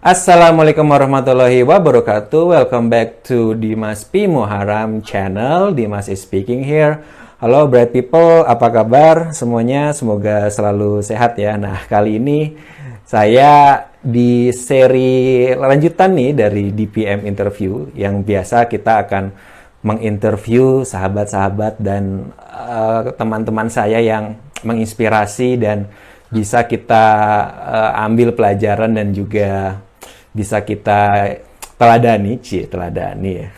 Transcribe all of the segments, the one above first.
Assalamualaikum warahmatullahi wabarakatuh. Welcome back to Dimas P Muharam channel. Dimas is speaking here. Halo bright people, apa kabar semuanya? Semoga selalu sehat ya. Nah, kali ini saya di seri lanjutan nih dari DPM interview yang biasa kita akan menginterview sahabat-sahabat dan uh, teman-teman saya yang menginspirasi dan bisa kita uh, ambil pelajaran dan juga bisa kita teladani, cie teladani ya.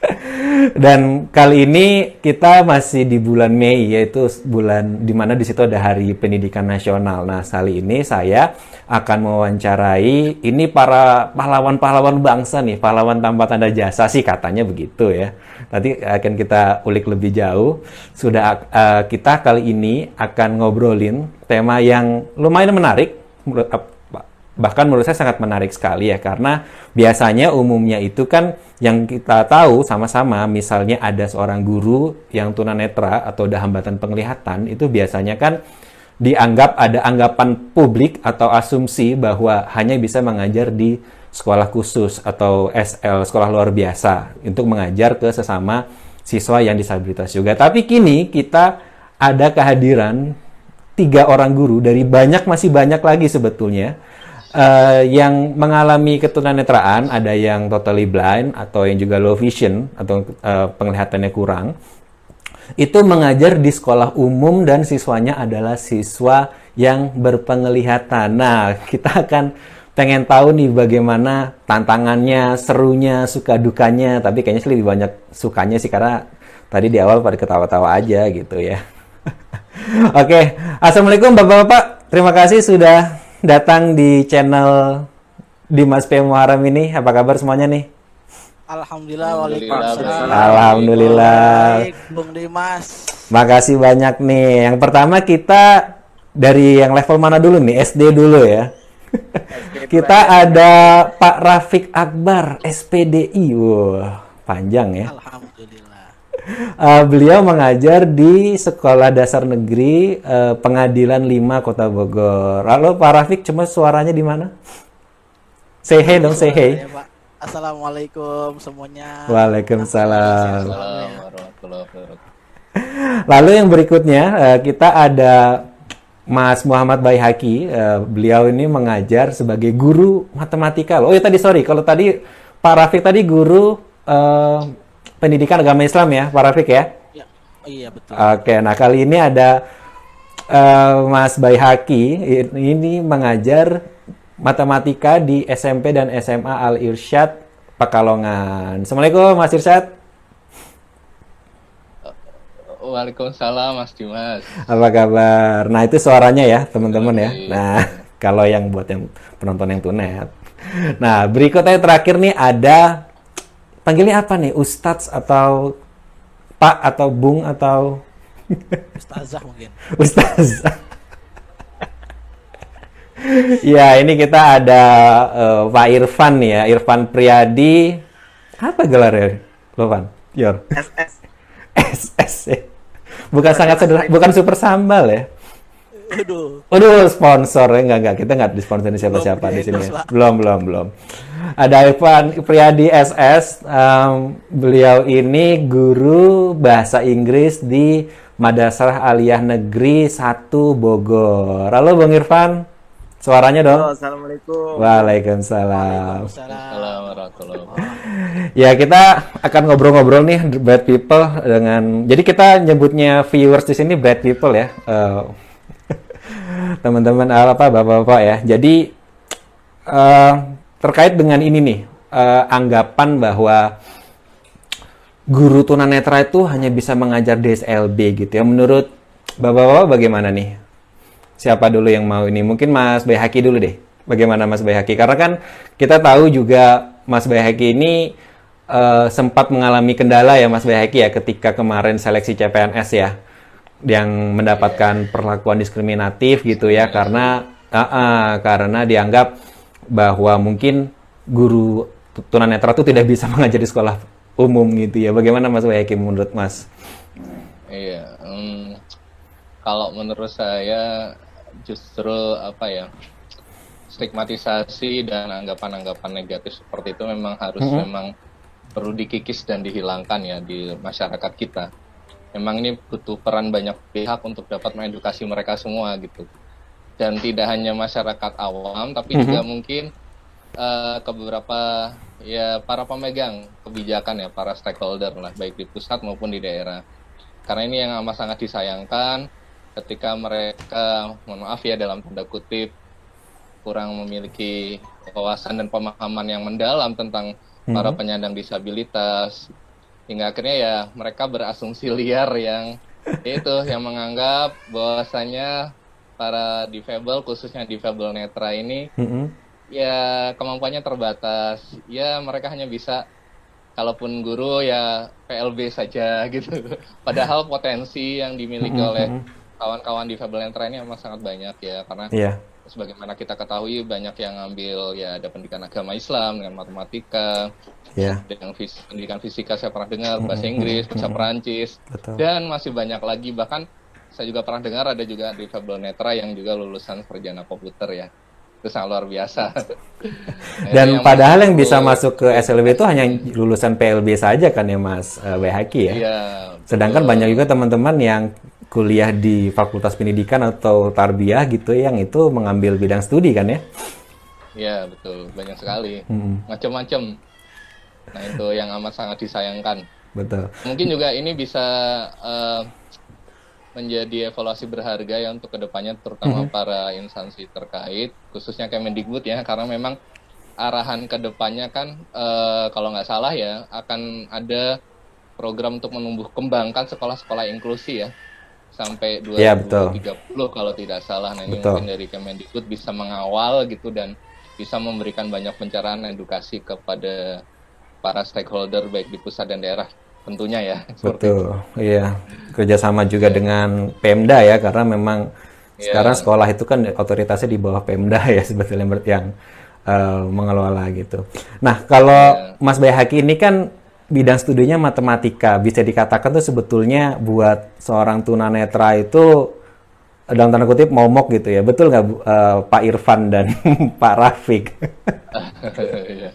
Dan kali ini kita masih di bulan Mei yaitu bulan di mana di situ ada Hari Pendidikan Nasional. Nah, kali ini saya akan mewawancarai ini para pahlawan-pahlawan bangsa nih, pahlawan tanpa tanda jasa sih katanya begitu ya. Nanti akan kita ulik lebih jauh. Sudah uh, kita kali ini akan ngobrolin tema yang lumayan menarik bahkan menurut saya sangat menarik sekali ya karena biasanya umumnya itu kan yang kita tahu sama-sama misalnya ada seorang guru yang tunanetra atau ada hambatan penglihatan itu biasanya kan dianggap ada anggapan publik atau asumsi bahwa hanya bisa mengajar di sekolah khusus atau SL sekolah luar biasa untuk mengajar ke sesama siswa yang disabilitas juga. Tapi kini kita ada kehadiran tiga orang guru dari banyak masih banyak lagi sebetulnya uh, yang mengalami ketunanetraan, ada yang totally blind atau yang juga low vision atau uh, penglihatannya kurang, itu mengajar di sekolah umum dan siswanya adalah siswa yang berpenglihatan. Nah, kita akan pengen tahu nih bagaimana tantangannya, serunya, suka dukanya, tapi kayaknya lebih banyak sukanya sih karena tadi di awal pada ketawa-tawa aja gitu ya. Oke, okay. Assalamualaikum Bapak-Bapak. Terima kasih sudah datang di channel Dimas P. Muharam ini. Apa kabar semuanya nih? Alhamdulillah, Waalaikumsalam. Alhamdulillah. Baik, Bung Dimas. Makasih banyak nih. Yang pertama kita dari yang level mana dulu nih? SD dulu ya. kita ada Pak Rafiq Akbar, SPDI. Wah, panjang ya. Alhamdulillah. Uh, beliau mengajar di Sekolah Dasar Negeri uh, Pengadilan 5 Kota Bogor. Halo Pak Rafiq, cuma suaranya di mana? Say hey dong, say hey. Assalamualaikum semuanya. Waalaikumsalam. Lalu yang berikutnya uh, kita ada Mas Muhammad Baihaki. Uh, beliau ini mengajar sebagai guru matematika. Oh ya tadi sorry, kalau tadi Pak Rafiq tadi guru uh, pendidikan agama Islam ya, Pak Rafiq ya? ya iya betul. Oke, nah kali ini ada uh, Mas Baihaki ini mengajar matematika di SMP dan SMA Al Irsyad Pekalongan. Assalamualaikum Mas Irsyad. Waalaikumsalam Mas Dimas. Apa kabar? Nah itu suaranya ya teman-teman ya. Nah kalau yang buat yang penonton yang tunet. Nah berikutnya terakhir nih ada panggilnya apa nih? Ustadz atau Pak atau Bung atau Ustazah mungkin. Ustazah. ya, ini kita ada uh, Pak Irfan ya, Irfan Priyadi. Apa gelarnya? Lovan, Yor. SS. SS. Ya. Bukan sangat sederhana, bukan super sambal ya. Aduh. Aduh, sponsor ya enggak enggak kita enggak disponsori siapa-siapa di sini. Ya. Belum, belum, belum. Ada Irfan Priyadi SS. Um, beliau ini guru bahasa Inggris di Madrasah Aliyah Negeri 1 Bogor. Halo Bang Irfan. Suaranya dong. Halo, Assalamualaikum. Waalaikumsalam. Waalaikumsalam. Ya kita akan ngobrol-ngobrol nih bad people dengan. Jadi kita nyebutnya viewers di sini bad people ya. Uh, teman-teman apa bapak-bapak ya. Jadi uh, terkait dengan ini nih uh, anggapan bahwa guru tunanetra itu hanya bisa mengajar DSLB gitu ya. Menurut bapak-bapak bagaimana nih? Siapa dulu yang mau ini? Mungkin Mas Bayhaki dulu deh. Bagaimana Mas Bayhaki? Karena kan kita tahu juga Mas Bayhaki ini uh, sempat mengalami kendala ya Mas Bayhaki ya ketika kemarin seleksi CPNS ya yang mendapatkan perlakuan diskriminatif gitu ya karena uh, uh, karena dianggap bahwa mungkin guru tunanetra itu tidak bisa mengajar di sekolah umum gitu ya. Bagaimana Mas Wayaki menurut Mas? Iya, um, kalau menurut saya justru apa ya stigmatisasi dan anggapan-anggapan negatif seperti itu memang harus Mhm. memang perlu dikikis dan dihilangkan ya di masyarakat kita. Memang ini butuh peran banyak pihak untuk dapat mengedukasi mereka semua gitu. Dan tidak hanya masyarakat awam, tapi Mhm. juga mungkin eh, ke beberapa ya para pemegang kebijakan ya, para stakeholder lah, baik di pusat maupun di daerah. Karena ini yang amat sangat disayangkan ketika mereka, mohon maaf ya dalam tanda kutip, kurang memiliki wawasan dan pemahaman yang mendalam tentang para Mhm. penyandang disabilitas hingga akhirnya ya mereka berasumsi liar yang itu yang menganggap bahwasanya para difabel khususnya difabel netra ini Mm-mm. ya kemampuannya terbatas ya mereka hanya bisa kalaupun guru ya PLB saja gitu padahal potensi yang dimiliki Mhm, oleh mhm. kawan-kawan difabel netra ini memang sangat banyak ya karena Iya. Sebagaimana kita ketahui banyak yang ngambil ya ada pendidikan agama Islam dengan matematika Iya. dengan fis- pendidikan fisika saya pernah dengar Mm-mm, bahasa Inggris bahasa mm-mm. Perancis Betul. dan masih banyak lagi bahkan saya juga pernah dengar ada juga difabel netra yang juga lulusan sarjana komputer ya itu sangat luar biasa Dan yang padahal yang bisa masuk- ke SLB itu hanya lulusan PLB saja kan ya Mas eh, WHQ ya. iya Sedangkan betul. banyak juga teman-teman yang kuliah di Fakultas Pendidikan atau Tarbiyah gitu yang itu mengambil bidang studi kan ya. iya betul banyak sekali Mm-mm. macam-macam nah itu yang amat sangat disayangkan Betul. mungkin juga ini bisa eh, menjadi evaluasi berharga ya untuk ke depannya terutama Mhm. para instansi terkait khususnya Kemendikbud ya karena memang arahan ke depannya kan eh, kalau nggak salah ya akan ada program untuk menumbuh kembangkan sekolah-sekolah inklusi ya sampai Iya, betul. 2030 kalau tidak salah nah ini Betul. mungkin dari Kemendikbud bisa mengawal gitu dan bisa memberikan banyak pencerahan edukasi kepada para stakeholder baik di pusat dan daerah tentunya ya Betul. Iya. Kerjasama juga dengan Pemda ya karena memang Iya. sekarang sekolah itu kan otoritasnya di bawah Pemda ya sebetulnya yang eh, mengelola gitu. Nah, kalau Iya. Mas Bayhaki ini kan bidang studinya matematika, bisa dikatakan tuh sebetulnya buat seorang tunanetra itu dalam tanda kutip momok gitu ya. Betul nggak eh, Pak Irfan dan Pak Rafiq? Iya.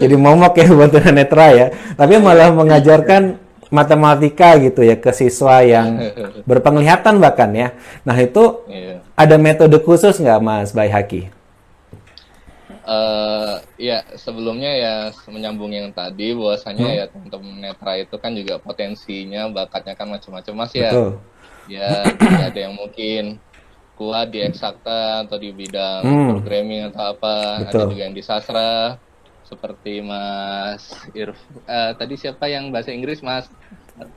Jadi momok ya buat tunanetra ya. Tapi malah mengajarkan matematika gitu ya ke siswa yang berpenglihatan bahkan ya. Nah itu Iya. ada metode khusus nggak Mas Bayhaki? Eh, ya sebelumnya ya menyambung yang tadi bahwasanya Hmm. ya teman-teman netra itu kan juga potensinya bakatnya kan macam-macam mas ya Betul. ya tidak ada yang mungkin kuat di eksakta atau di bidang Hmm. programming atau apa ada Betul. juga yang di sastra seperti Mas Irf eh, tadi siapa yang bahasa Inggris Mas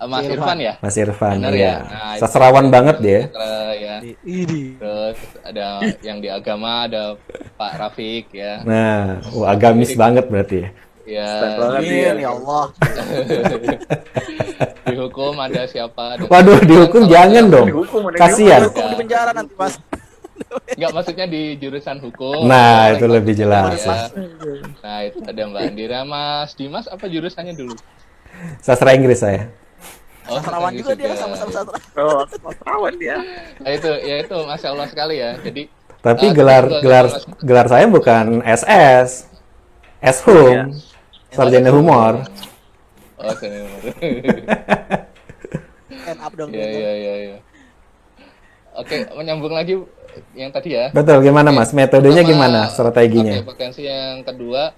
Mas Irfan. Ya Mas Irfan Benar ya. Nah, Sastrawan banget di dia. ya Ini. Terus ada yang di agama ada Pak Rafiq ya. Nah, wah, agamis banget berarti ya. Ya. Amin ya Allah. Di hukum ada siapa? Ada Waduh, dihukum jangan dong. Dihukum, Kasihan. Hukum di penjara nanti mas. Enggak maksudnya di jurusan hukum. Nah, itu lebih masuk jelas. ya. Nah, itu ada Mbak Andira, Mas Dimas apa jurusannya dulu? Sastra Inggris saya. Oh, Sastrawan Inggris juga dia sama-sama sastra. Oh, sastrawan dia. Nah, itu ya itu Masya Allah sekali ya. Jadi Tapi Ah, gelar betul, gelar Mas. gelar saya bukan SS, S Hum, sarjana humor. Oh, senior. End up dong. Iya, gitu. iya, iya, iya. Oke, menyambung lagi yang tadi ya. Betul, gimana Oke, Mas? Metodenya pertama, gimana? Strateginya? Oke, potensi yang kedua,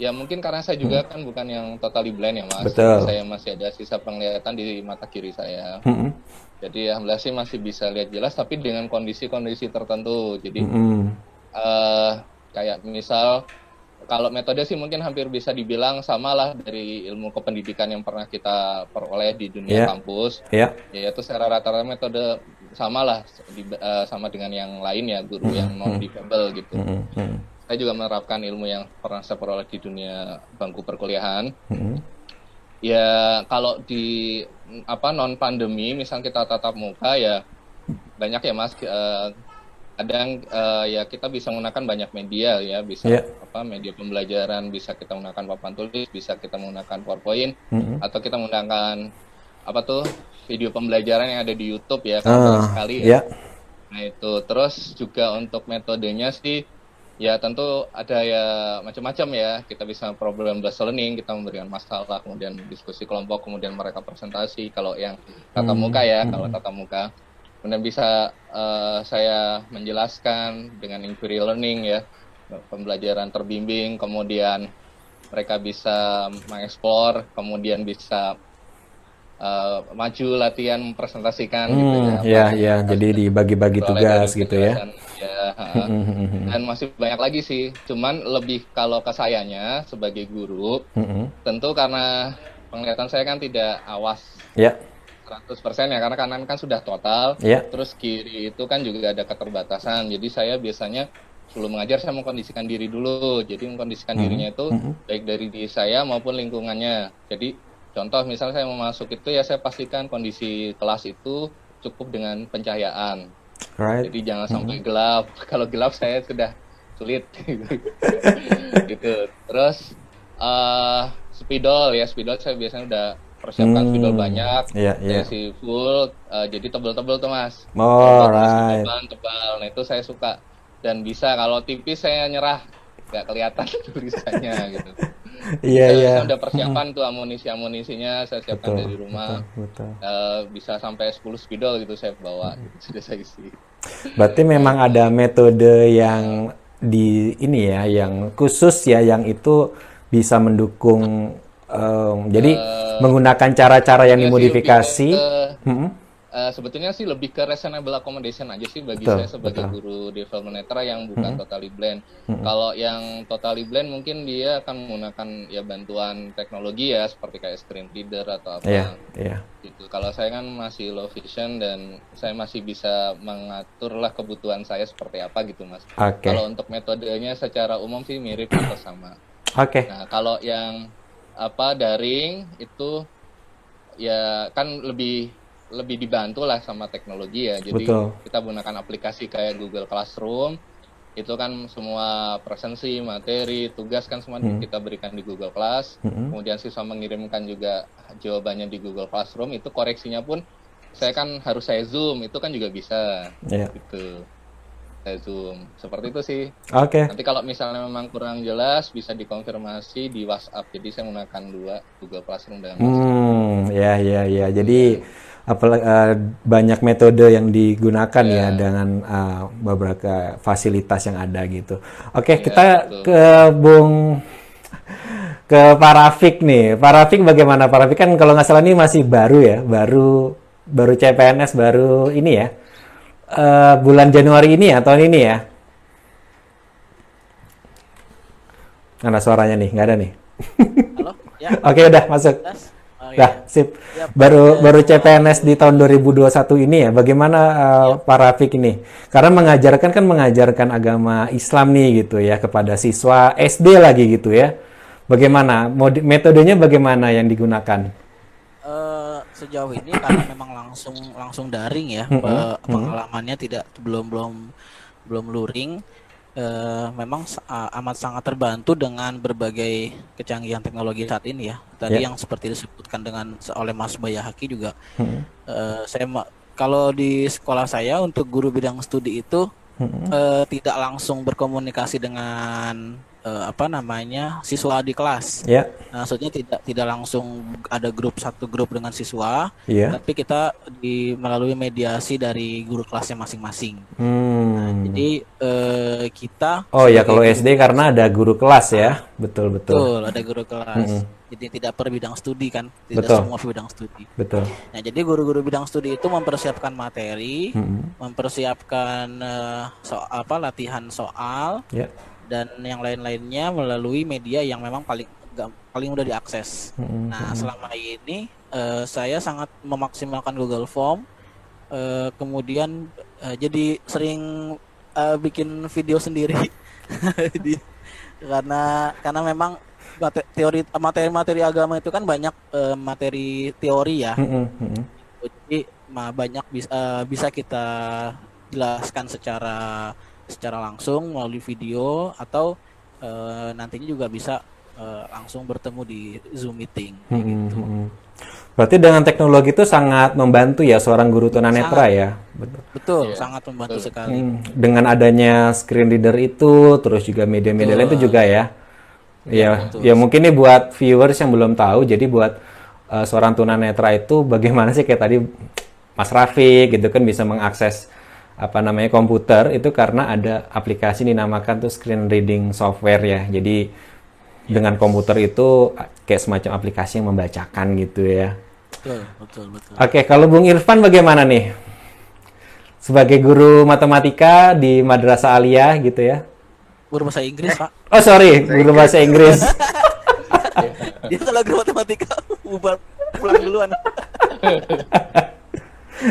ya mungkin karena saya juga kan bukan yang totally blind ya mas. Betul. Saya masih ada sisa penglihatan di mata kiri saya. Mm-mm. Jadi alhamdulillah sih masih bisa lihat jelas, tapi dengan kondisi-kondisi tertentu. Jadi Mm-mm. eh kayak misal kalau metode sih mungkin hampir bisa dibilang sama lah dari ilmu kependidikan yang pernah kita peroleh di dunia Iya. kampus Ya, yaitu secara rata-rata metode sama lah di- eh, sama dengan yang lain ya guru yang non difabel gitu. Mm-mm. Mm-mm. Saya juga menerapkan ilmu yang pernah saya peroleh di dunia bangku perkuliahan. Mm-mm. Ya kalau di mm, apa non pandemi, misal kita tatap muka ya banyak ya mas. eh, kadang eh, ya kita bisa menggunakan banyak media ya, bisa Iya. apa media pembelajaran, bisa kita menggunakan papan tulis, bisa kita menggunakan PowerPoint, Mm-mm. atau kita menggunakan apa tuh video pembelajaran yang ada di YouTube ya banyak sekali ya. ya. Nah itu terus juga untuk metodenya sih Ya tentu ada ya macam-macam ya. Kita bisa problem based learning, kita memberikan masalah, kemudian diskusi kelompok, kemudian mereka presentasi. Kalau yang tatap Hmm, muka ya, hmm. kalau tatap muka. Kemudian bisa eh, saya menjelaskan dengan inquiry learning ya, pembelajaran terbimbing, kemudian mereka bisa mengeksplor, kemudian bisa eh, maju latihan mempresentasikan gitu Hmm, ya. ya, apa- ya. Jadi dibagi-bagi tugas gitu ya. Ha. Dan masih banyak lagi sih. Cuman lebih kalau ke sayanya sebagai guru, tentu karena penglihatan saya kan tidak awas Ya, 100% ya karena kanan kan sudah total. ya. Terus kiri itu kan juga ada keterbatasan. Jadi saya biasanya sebelum mengajar saya mengkondisikan diri dulu. Jadi mengkondisikan Mhm, dirinya itu mhm. baik dari diri saya maupun lingkungannya. Jadi contoh misalnya saya mau masuk itu ya saya pastikan kondisi kelas itu cukup dengan pencahayaan. Right. Jadi jangan sampai gelap. Kalau gelap saya sudah sulit. gitu. Terus eh spidol ya spidol saya biasanya udah persiapkan Hmm, spidol banyak. Iya. Saya si full. eh, jadi tebel-tebel tuh mas. Oh, right. tebal, tebal. Nah itu saya suka. Dan bisa kalau tipis saya nyerah nggak kelihatan tulisannya gitu. Iya, iya. udah persiapan tuh amunisi-amunisinya saya siapkan Betul, dari rumah. betul, betul. Eh, bisa sampai 10 spidol gitu saya bawa Hmm. sudah saya isi. Berarti memang ada metode yang di ini ya, yang khusus ya, yang itu bisa mendukung. em, jadi menggunakan cara-cara yang Ya sih, dimodifikasi. ke- Mm-mm. Eh, sebetulnya sih lebih ke reasonable accommodation aja sih bagi Betul, saya sebagai betul. guru development netra yang bukan totally blend. Kalau yang totally blend mungkin dia akan menggunakan ya bantuan teknologi ya seperti kayak screen reader atau apa Iya, iya. gitu. Kalau saya kan masih low vision dan saya masih bisa mengatur lah kebutuhan saya seperti apa gitu mas. Oke, Kalau untuk metodenya secara umum sih mirip atau sama. oke. Nah, kalau yang apa daring itu ya kan lebih lebih dibantu lah sama teknologi ya. Jadi Betul. kita gunakan aplikasi kayak Google Classroom. Itu kan semua presensi, materi, tugas kan semua Hmm. kita berikan di Google Class. Mm-mm. Kemudian siswa mengirimkan juga jawabannya di Google Classroom. Itu koreksinya pun saya kan harus saya zoom, itu kan juga bisa Iya. gitu. Saya zoom. Seperti itu sih. Oke. Nanti kalau misalnya memang kurang jelas bisa dikonfirmasi di WhatsApp. Jadi saya menggunakan dua Google Classroom dan WhatsApp. Hmm, ya, ya, ya. Jadi apalagi eh, banyak metode yang digunakan ya dengan eh, beberapa fasilitas yang ada gitu. Oke, kita betul. ke Bung ke Pak Rafiq nih. Pak Rafiq bagaimana? Pak Rafiq kan kalau nggak salah ini masih baru ya, baru baru CPNS baru ini ya. Eh, bulan Januari ini ya, tahun ini ya. Mana suaranya nih? Nggak ada nih. Halo? Ya, Oke, udah masuk. Oh, iya. sip. Ya, Baru baru CPNS di tahun 2021 ini ya. Bagaimana uh, Pak Rafiq ini? Karena mengajarkan kan mengajarkan agama Islam nih gitu ya kepada siswa SD lagi gitu ya. Bagaimana Mod- metodenya bagaimana yang digunakan? Eh, sejauh ini karena memang langsung langsung daring ya pe- mm-mm. pengalamannya tidak belum belum belum luring eh, memang a- amat sangat terbantu dengan berbagai kecanggihan teknologi saat ini ya. Tadi Ya. yang seperti disebutkan dengan oleh Mas Bayahaki juga. Hmm, eh, saya kalau di sekolah saya untuk guru bidang studi itu hmm, eh, tidak langsung berkomunikasi dengan eh, apa namanya siswa di kelas Ya, Nah, maksudnya tidak tidak langsung ada grup satu grup dengan siswa, iya. tapi kita di melalui mediasi dari guru kelasnya masing-masing. Hmm. Jadi eh, kita Oh ya kalau guru- SD karena ada guru kelas ya. Betul betul. betul ada guru kelas. Mm-mm. Jadi tidak per bidang studi kan, tidak Betul. semua bidang studi. Betul. Nah, jadi guru-guru bidang studi itu mempersiapkan materi, Hmm, mempersiapkan eh, so apa latihan soal Ya. Dan yang lain-lainnya melalui media yang memang paling paling mudah diakses. Hmm, Nah, selama ini eh, saya sangat memaksimalkan Google Form. eh, kemudian eh, jadi sering eh, bikin video sendiri Di- karena karena memang teori materi-materi agama itu kan banyak eh, materi teori ya. hmm, hmm, hmm. Jadi banyak bisa eh, bisa kita jelaskan secara secara langsung melalui video atau eh, nantinya juga bisa eh, langsung bertemu di Zoom meeting. Hmm, gitu. hmm, hmm. Berarti dengan teknologi itu sangat membantu ya seorang guru tunanetra ya. Betul. Betul, Iya, sangat membantu betul. sekali. Hmm, dengan adanya screen reader itu, terus juga media-media lain itu juga ya. Ya, ya mungkin nih buat viewers yang belum tahu, jadi buat uh, seorang tunanetra itu bagaimana sih kayak tadi Mas Rafiq gitu kan bisa mengakses apa namanya komputer itu karena ada aplikasi dinamakan tuh screen reading software ya. Jadi dengan komputer itu kayak semacam aplikasi yang membacakan gitu ya. Betul, betul, betul. Oke, kalau Bung Irfan bagaimana nih? Sebagai guru matematika di Madrasah Aliyah gitu ya. Guru bahasa Inggris, Pak. Oh, sorry, guru bahasa Inggris. Dia kalau guru matematika bubar pulang duluan.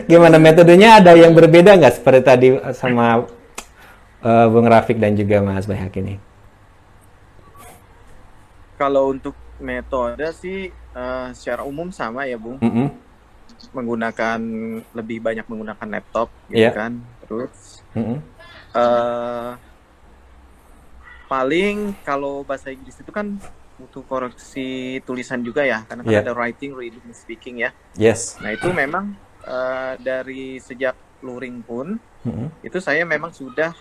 Gimana metodenya ada yang berbeda nggak seperti tadi sama eh, Bung Rafiq dan juga Mas Bayhak ini? Kalau untuk metode sih eh, secara umum sama ya, Bung. Mm-mm. Menggunakan lebih banyak menggunakan laptop gitu Iya. kan. Terus Mm-mm. eh paling kalau bahasa Inggris itu kan butuh koreksi tulisan juga ya, karena kan Iya. ada writing, reading, speaking ya. Yes. Nah, itu memang eh, dari sejak luring pun Mm-mm. itu saya memang sudah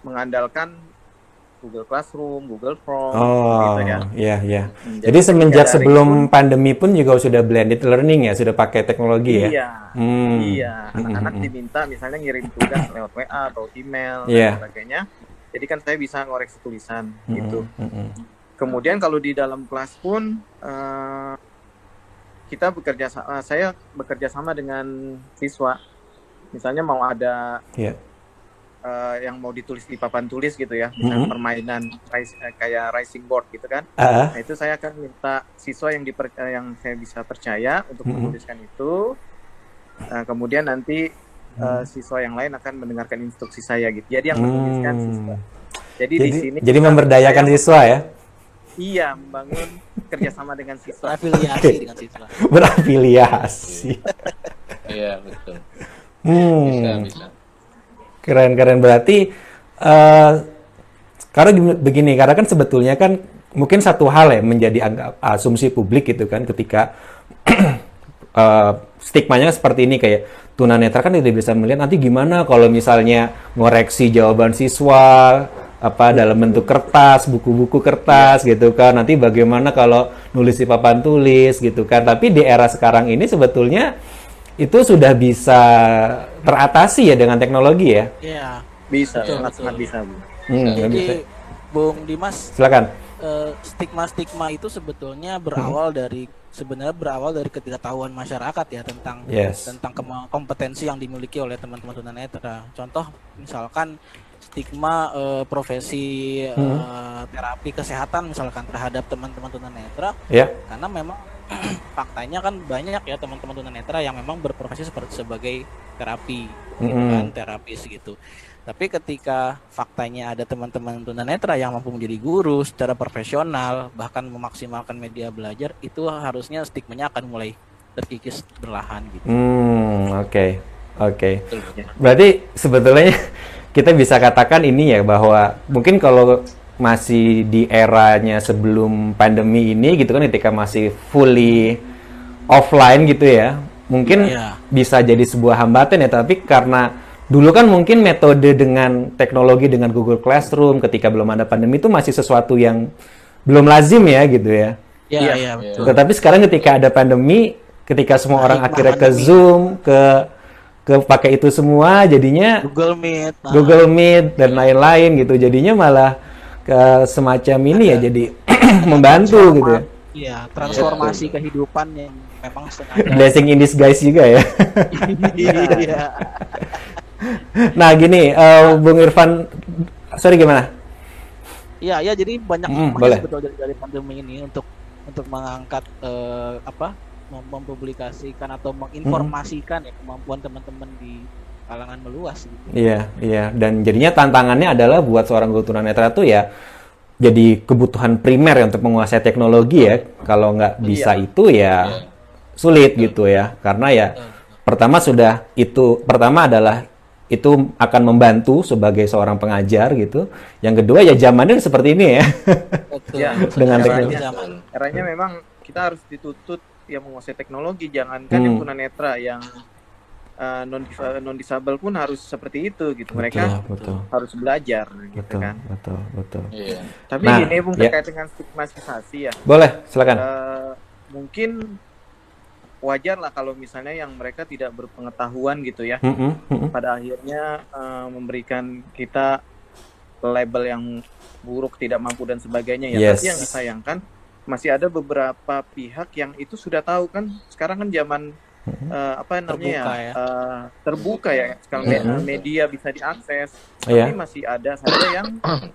mengandalkan Google Classroom, Google Form Oh, gitu ya. iya iya. Hmm, Jadi semenjak daring sebelum pun- pandemi pun juga sudah blended learning ya, sudah pakai teknologi ya. Iya. Hmm. Iya, anak-anak Mm-mm. diminta misalnya ngirim tugas lewat WA atau email Iya. dan sebagainya. Jadi kan saya bisa ngoreksi tulisan Mm-mm. gitu. Mm-mm. Kemudian kalau di dalam kelas pun eh, kita bekerja sa- eh, saya bekerja sama dengan siswa. Misalnya mau ada Iya. eh, yang mau ditulis di papan tulis gitu ya, misalnya Mhm. permainan ris- eh, kayak rising board gitu kan. Ah, Nah itu saya akan minta siswa yang diper, eh, yang saya bisa percaya untuk Mhm. menuliskan itu. Nah, kemudian nanti Hmm. eh, siswa yang lain akan mendengarkan instruksi saya gitu. Jadi yang menuliskan Hmm. siswa. Jadi, di Jadi, sini jadi memberdayakan siswa ya, Iya, membangun kerjasama dengan siswa. Afiliasi dengan siswa. berafiliasi. Iya, betul. Hmm. Bisa, bisa. Keren-keren berarti eh karena gini- begini, karena kan sebetulnya kan mungkin satu hal ya menjadi anggap asumsi publik gitu kan ketika eh, stigmanya seperti ini kayak tunanetra kan tidak bisa melihat nanti gimana kalau misalnya ngoreksi jawaban siswa apa dalam bentuk kertas, buku-buku kertas gitu kan. Nanti bagaimana kalau nulis di papan tulis gitu kan. Tapi di era sekarang ini sebetulnya itu sudah bisa teratasi ya dengan teknologi ya. Iya. Bisa, Betul, sangat-sangat betul. bisa, Bu. Hmm, ya bisa. Jadi Bung Dimas Silakan. eh, stigma-stigma itu sebetulnya berawal dari sebenarnya berawal dari ketidaktahuan masyarakat ya tentang Yes. tentang kompetensi yang dimiliki oleh teman-teman tunanetra. Contoh misalkan stigma eh, profesi Hmm. terapi kesehatan misalkan terhadap teman-teman tunanetra Ya. karena memang faktanya kan banyak ya teman-teman tunanetra yang memang berprofesi seperti sebagai terapi gitu Mm-mm. kan terapis gitu tapi ketika faktanya ada teman-teman tunanetra yang mampu menjadi guru secara profesional bahkan memaksimalkan media belajar itu harusnya stigmanya akan mulai terkikis berlahan gitu Hmm, oke. Oke. Betul, betul. Berarti sebetulnya kita bisa katakan ini ya bahwa mungkin kalau masih di eranya sebelum pandemi ini gitu kan ketika masih fully offline gitu ya. Mungkin Iya. bisa jadi sebuah hambatan ya, tapi karena dulu kan mungkin metode dengan teknologi dengan Google Classroom ketika belum ada pandemi itu masih sesuatu yang belum lazim ya gitu ya. ya Iya, ya betul Tetapi sekarang ketika ada pandemi, ketika semua orang Hikmah akhirnya ke. Zoom, ke ke pakai itu semua, jadinya Google Meet nah, Google Meet dan lain-lain gitu. Jadinya malah ke semacam ini ya jadi membantu gitu ya. Iya, transformasi kehidupan yang memang sengaja. Blessing in disguise juga ya. Iya. nah, gini eh, Bung Irfan sorry gimana? Iya, ya jadi banyak Mm, hikmahnya boleh. sebetulnya dari, dari pandemi ini untuk untuk mengangkat eh, apa mem- mempublikasikan atau menginformasikan ya kemampuan teman-teman di kalangan meluas gitu. Iya, iya. Dan jadinya tantangannya adalah buat seorang guru tunanetra tuh ya jadi kebutuhan primer ya untuk menguasai teknologi ya. Kalau nggak bisa itu ya sulit gitu ya. Karena ya pertama sudah itu pertama adalah itu akan membantu sebagai seorang pengajar gitu. Yang kedua ya zamannya seperti ini ya. Betul. Iya, Dengan teknologi. zaman. Eranya memang kita harus dituntut yang menguasai teknologi jangankan yang Hmm. tunanetra yang uh, non non disable pun harus seperti itu gitu mereka betul, betul, harus belajar gitu betul, kan betul, betul. Iya. tapi Nah, ini Bung ya. terkait dengan stigmatisasi ya Boleh, silakan. Eh, mungkin wajar lah kalau misalnya yang mereka tidak berpengetahuan gitu ya Mm-mm, mm-mm. pada akhirnya eh, memberikan kita label yang buruk tidak mampu dan sebagainya ya Yes. tapi yang disayangkan masih ada beberapa pihak yang itu sudah tahu kan sekarang kan zaman eh, apa namanya Terbuka ya, ya. eh, terbuka ya sekarang me- Mhm. media bisa diakses Iya. tapi masih ada saja yang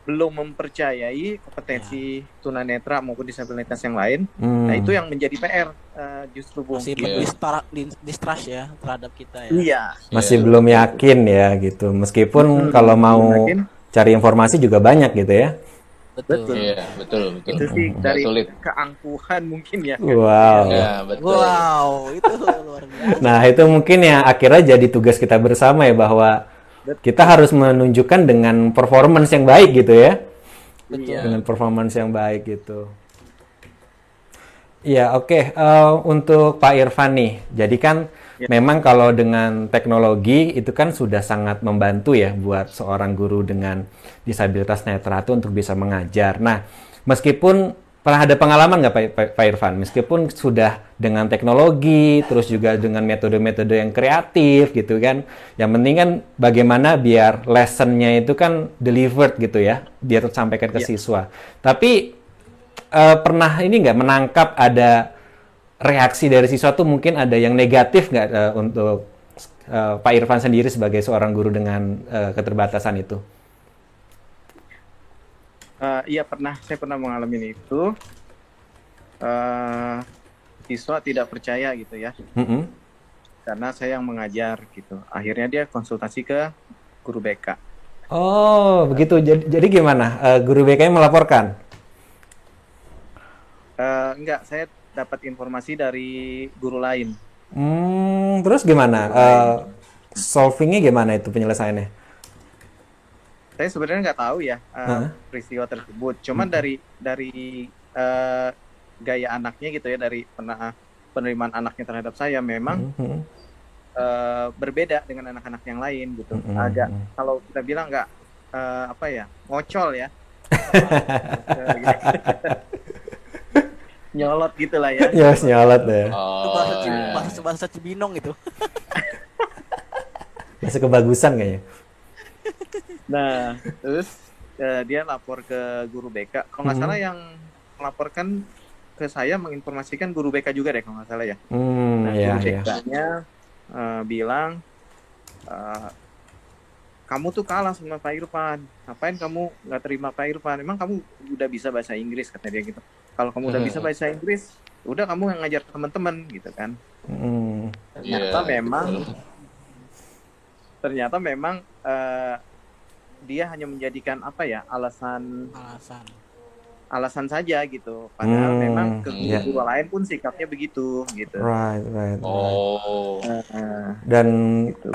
belum mempercayai kompetensi tunanetra maupun disabilitas yang lain Hmm. Nah itu yang menjadi PR eh, justru Bung. masih Gitu. Mendistra- di- distrust ya terhadap kita ya. Iya. Masih Iya. belum yakin ya gitu. Meskipun Hmm, kalau mau yakin. cari informasi juga banyak gitu ya. Betul. Betul. Iya, betul, betul. Itu sih dari sulit. keangkuhan mungkin ya. Wow. Ya, betul. Wow, itu luar biasa. Nah, itu mungkin yang akhirnya jadi tugas kita bersama ya bahwa Betul. kita harus menunjukkan dengan performance yang baik gitu ya. Betul. Iya. Dengan performance yang baik gitu. Iya, oke. Eh, untuk Pak Irfan nih, jadi kan Ya. memang kalau dengan teknologi itu kan sudah sangat membantu ya buat seorang guru dengan disabilitas netra itu untuk bisa mengajar. Nah, meskipun pernah ada pengalaman nggak Pak, Pak, Irfan? Meskipun sudah dengan teknologi, terus juga dengan metode-metode yang kreatif gitu kan, yang penting kan bagaimana biar lessonnya itu kan delivered gitu ya, dia tersampaikan ke Ya. siswa. Tapi eh, pernah ini nggak menangkap ada reaksi dari siswa tuh mungkin ada yang negatif nggak eh, untuk eh, Pak Irfan sendiri sebagai seorang guru dengan eh, keterbatasan itu? Eh, iya pernah, saya pernah mengalami itu. Eh, siswa tidak percaya gitu ya, Mm-mm. karena saya yang mengajar gitu. Akhirnya dia konsultasi ke guru BK. Oh begitu. Jadi, jadi gimana? Eh, guru BK melaporkan? Eh, enggak, saya dapat informasi dari guru lain. Hmm, terus gimana? Eh, solvingnya gimana itu penyelesaiannya? Saya sebenarnya nggak tahu ya eh, Hah? peristiwa tersebut. Cuman dari dari eh, gaya anaknya gitu ya, dari penerimaan anaknya terhadap saya memang Mhm. eh, berbeda dengan anak-anak yang lain gitu. Mhm. Agak kalau kita bilang nggak eh, apa ya ngocol ya, gitu. Nyolot gitu lah ya. Ya, nyolot ya. Itu Oh, bahasa, iya. bahasa, bahasa Cibinong itu. Masih kebagusan kayaknya. Nah terus eh, dia lapor ke guru BK. Kalau nggak Mhm. salah yang melaporkan ke saya menginformasikan guru BK juga deh kalau nggak salah ya. Hmm, Nah, ya, guru ya. BK-nya eh, bilang eh, kamu tuh kalah sama Pak Irfan. Ngapain kamu nggak terima Pak Irfan? Emang kamu udah bisa bahasa Inggris kata dia gitu. Kalau kamu udah Hmm. bisa bahasa Inggris, udah kamu yang ngajar teman-teman gitu kan. Hmm. Ternyata Iya, memang betul. ternyata memang eh, dia hanya menjadikan apa ya alasan Alasan. Alasan saja gitu. Padahal Hmm, memang ke iya. guru lain pun sikapnya begitu gitu. Right, right, right. Oh, Eh, Dan Gitu.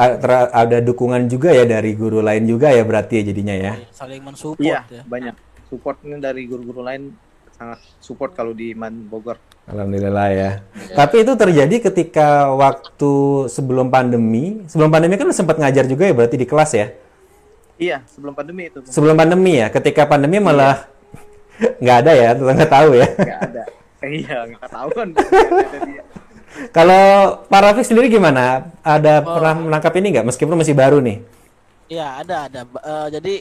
ada dukungan juga ya dari guru lain juga ya berarti ya jadinya ya. Saling mensupport Iya, ya. banyak. Supportnya dari guru-guru lain sangat support kalau di Man Bogor. Alhamdulillah ya. Tapi itu terjadi ketika waktu sebelum pandemi. Sebelum pandemi kan sempat ngajar juga ya berarti di kelas ya. Iya, sebelum pandemi itu Sebelum pandemi ya. Ketika pandemi malah nggak ada ya, atau nggak tahu ya. nggak ada. Iya, nggak ada dia. Kalau Pak Rafiq sendiri gimana? Ada pernah menangkap ini nggak? Meskipun masih baru nih. Iya ada ada. Eh, jadi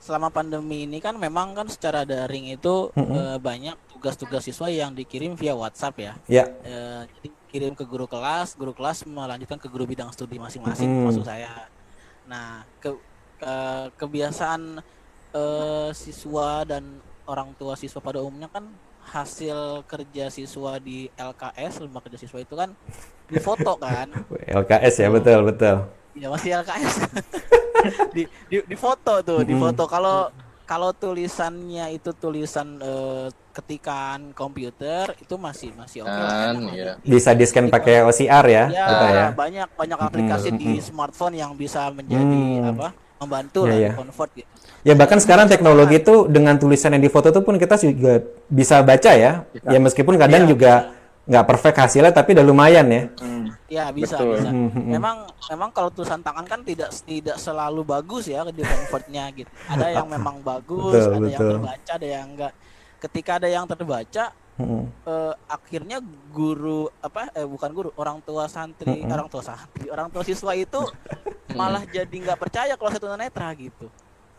selama pandemi ini kan memang kan secara daring itu eh, banyak tugas-tugas siswa yang dikirim via WhatsApp ya. Ya. Eh, jadi kirim ke guru kelas, guru kelas melanjutkan ke guru bidang studi masing-masing Mm-mm. maksud saya. Nah ke eh, kebiasaan eh, siswa dan orang tua siswa pada umumnya kan hasil kerja siswa di LKS lembaga kerja siswa itu kan difoto kan LKS ya betul betul. Ya masih LKS. di, di di foto tuh, di foto. Kalau kalau tulisannya itu tulisan eh, ketikan komputer itu masih masih oke lah, kan, enak lah. ya. Bisa di scan pakai OCR ya, Ya, kita ya. banyak banyak aplikasi di smartphone yang bisa menjadi Hmm. apa? membantu Iya, lah iya. di convert gitu. Ya bahkan sekarang teknologi itu dengan tulisan yang di foto itu pun kita juga bisa baca ya. Ya meskipun kadang juga nggak perfect hasilnya tapi udah lumayan ya. Hmm. Ya bisa Betul. bisa. Hmm, hmm, hmm. Memang memang kalau tulisan tangan kan tidak tidak selalu bagus ya di convertnya gitu. Ada yang memang bagus, Betul, ada yang betul. terbaca, ada yang enggak. Ketika ada yang terbaca, Mm-mm. eh, akhirnya guru apa eh bukan guru, orang tua santri, Mm-mm. orang tua santri, orang tua siswa itu malah jadi nggak percaya kalau saya tunanetra gitu.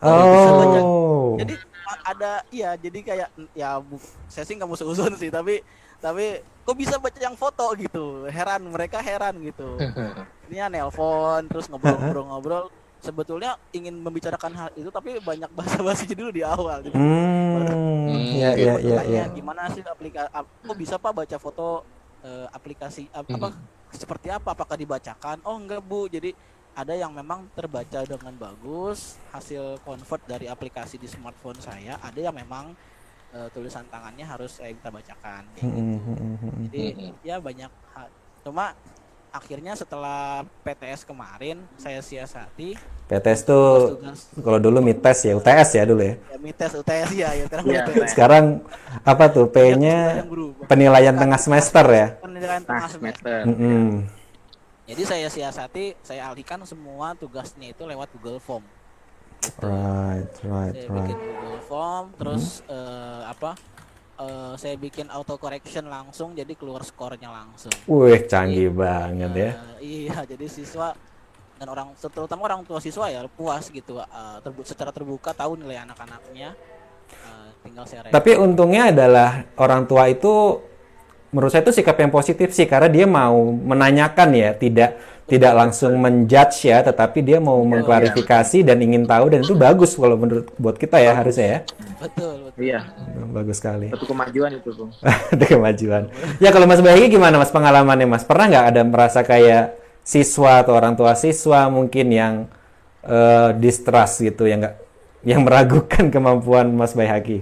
Baca. Oh. Jadi ada iya jadi kayak ya bu, saya sih nggak mau seuzon sih tapi tapi kok bisa baca yang foto gitu? Heran mereka heran gitu. Ini ya nelpon terus ngobrol-ngobrol-ngobrol. Sebetulnya ingin membicarakan hal itu tapi banyak bahasa-basi dulu di awal jadi Hmm, ya ya ya bertanya, ya. gimana sih aplikasi kok bisa pak baca foto eh, aplikasi ap- apa seperti apa? Apakah dibacakan? Oh enggak bu. Jadi ada yang memang terbaca dengan bagus hasil convert dari aplikasi di smartphone saya ada yang memang eh, tulisan tangannya harus saya kita bacakan kayak gitu. Hmm, hmm, hmm, hmm. jadi ya banyak hal. cuma akhirnya setelah PTS kemarin saya siasati PTS tuh tugas kalau dulu mites ya, UTS ya dulu ya. ya mites UTS ya ya sekarang Iya, UTS. Sekarang apa tuh P-nya yang berubah. penilaian tengah semester ya? penilaian tengah semester meter. Mm-mm. Jadi saya siasati, saya alihkan semua tugasnya itu lewat Google Form. Gitu. Right, right, Saya right. bikin Google Form, terus eh, apa? eh, saya bikin auto correction langsung, jadi keluar skornya langsung. Wih, canggih banget ya. Eh, iya, jadi siswa dan orang terutama orang tua siswa ya puas gitu, eh, terbu- secara terbuka tahu nilai anak-anaknya. Eh, tinggal saya. Tapi untungnya adalah orang tua itu menurut saya itu sikap yang positif sih karena dia mau menanyakan ya, tidak tidak langsung menjudge ya, tetapi dia mau mengklarifikasi dan ingin tahu dan itu bagus kalau menurut buat kita ya harusnya ya. betul, betul. Iya, Bagus sekali. satu kemajuan itu tuh. ada kemajuan. Ya kalau Mas Bayi gimana Mas pengalamannya Mas? Pernah nggak ada merasa kayak siswa atau orang tua siswa mungkin yang eh, distrust gitu yang nggak yang meragukan kemampuan Mas Bayhaki?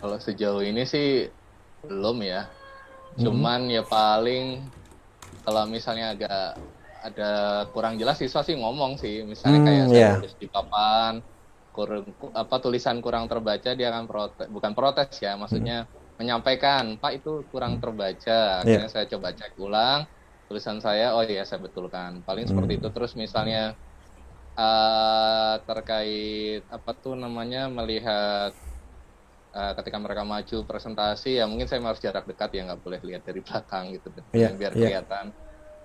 Kalau sejauh ini sih belum ya. Cuman ya paling kalau misalnya agak ada kurang jelas siswa sih ngomong sih. Misalnya Hmm, kayak saya iya. tulis di papan kurang ku- apa tulisan kurang terbaca dia akan protes bukan protes ya maksudnya menyampaikan Pak itu kurang terbaca. Akhirnya saya coba cek ulang tulisan saya oh iya saya betulkan. Paling seperti itu. Terus misalnya eh, terkait apa tuh namanya melihat eh, ketika mereka maju presentasi ya mungkin saya harus jarak dekat ya nggak boleh lihat dari belakang gitu Iya, biar iya. kelihatan.